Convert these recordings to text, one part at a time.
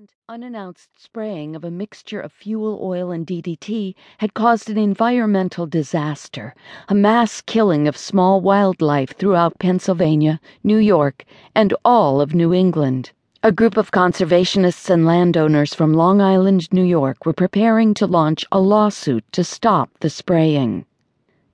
recent unannounced spraying of a mixture of fuel oil and DDT had caused an environmental disaster, a mass killing of small wildlife throughout Pennsylvania, New York, and all of New England. A group of conservationists and landowners from Long Island, New York were preparing to launch a lawsuit to stop the spraying.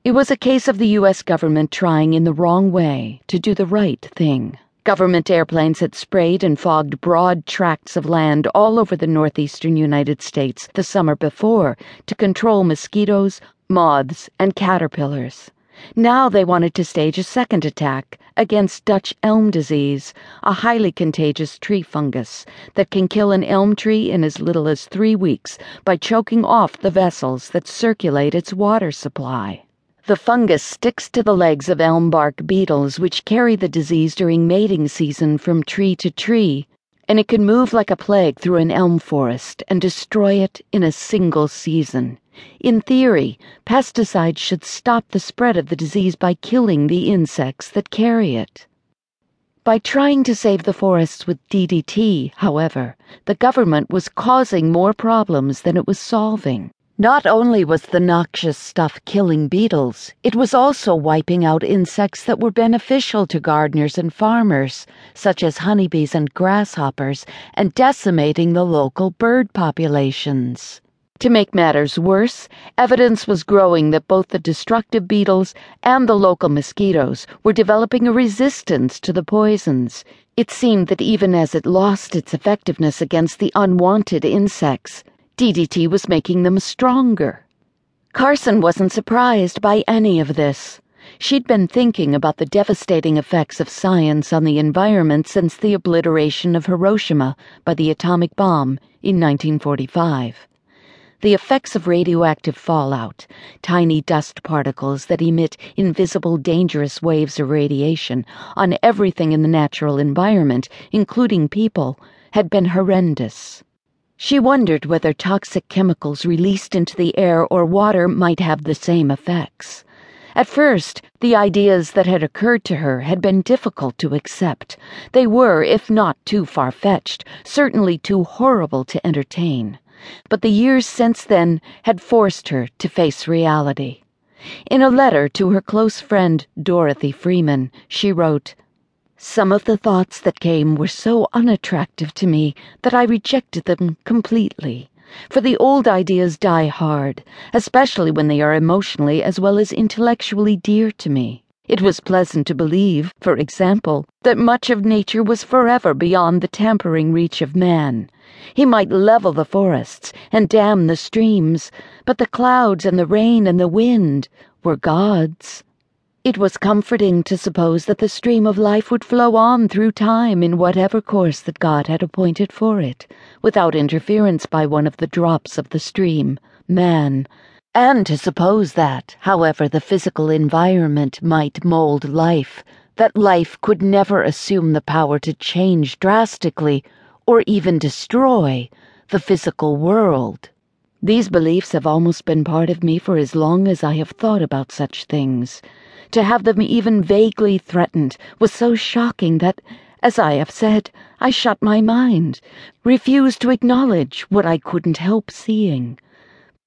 It was a case of the U.S. government trying in the wrong way to do the right thing. Government airplanes had sprayed and fogged broad tracts of land all over the northeastern United States the summer before to control mosquitoes, moths, and caterpillars. Now they wanted to stage a second attack against Dutch elm disease, a highly contagious tree fungus that can kill an elm tree in as little as three weeks by choking off the vessels that circulate its water supply. The fungus sticks to the legs of elm bark beetles, which carry the disease during mating season from tree to tree, and it can move like a plague through an elm forest and destroy it in a single season. In theory, pesticides should stop the spread of the disease by killing the insects that carry it. By trying to save the forests with DDT, however, the government was causing more problems than it was solving. Not only was the noxious stuff killing beetles, it was also wiping out insects that were beneficial to gardeners and farmers, such as honeybees and grasshoppers, and decimating the local bird populations. To make matters worse, evidence was growing that both the destructive beetles and the local mosquitoes were developing a resistance to the poisons. It seemed that even as it lost its effectiveness against the unwanted insects, DDT was making them stronger. Carson wasn't surprised by any of this. She'd been thinking about the devastating effects of science on the environment since the obliteration of Hiroshima by the atomic bomb in 1945. The effects of radioactive fallout, tiny dust particles that emit invisible dangerous waves of radiation on everything in the natural environment, including people, had been horrendous. She wondered whether toxic chemicals released into the air or water might have the same effects. At first, the ideas that had occurred to her had been difficult to accept. They were, if not too far fetched, certainly too horrible to entertain. But the years since then had forced her to face reality. In a letter to her close friend, Dorothy Freeman, she wrote, some of the thoughts that came were so unattractive to me that I rejected them completely. For the old ideas die hard, especially when they are emotionally as well as intellectually dear to me. It was pleasant to believe, for example, that much of nature was forever beyond the tampering reach of man. He might level the forests and dam the streams, but the clouds and the rain and the wind were God's. It was comforting to suppose that the stream of life would flow on through time in whatever course that God had appointed for it, without interference by one of the drops of the stream, man, and to suppose that, however the physical environment might mold life, that life could never assume the power to change drastically, or even destroy, the physical world. These beliefs have almost been part of me for as long as I have thought about such things. To have them even vaguely threatened was so shocking that, as I have said, I shut my mind, refused to acknowledge what I couldn't help seeing.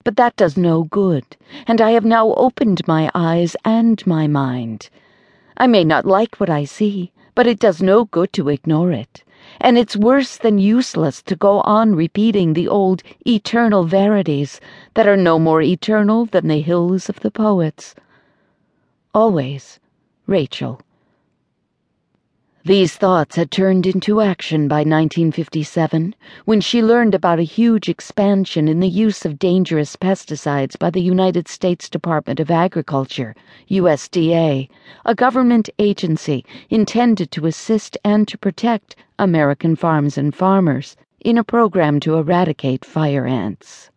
But that does no good, and I have now opened my eyes and my mind. I may not like what I see, but it does no good to ignore it, and it's worse than useless to go on repeating the old eternal verities that are no more eternal than the hills of the poets. Always, Rachel. These thoughts had turned into action by 1957 when she learned about a huge expansion in the use of dangerous pesticides by the United States Department of Agriculture, USDA, a government agency intended to assist and to protect American farms and farmers in a program to eradicate fire ants.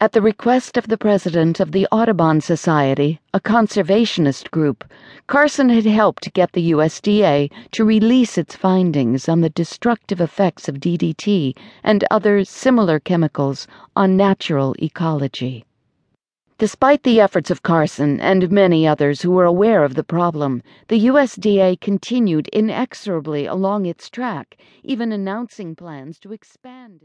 At the request of the president of the Audubon Society, a conservationist group, Carson had helped get the USDA to release its findings on the destructive effects of DDT and other similar chemicals on natural ecology. Despite the efforts of Carson and many others who were aware of the problem, the USDA continued inexorably along its track, even announcing plans to expand.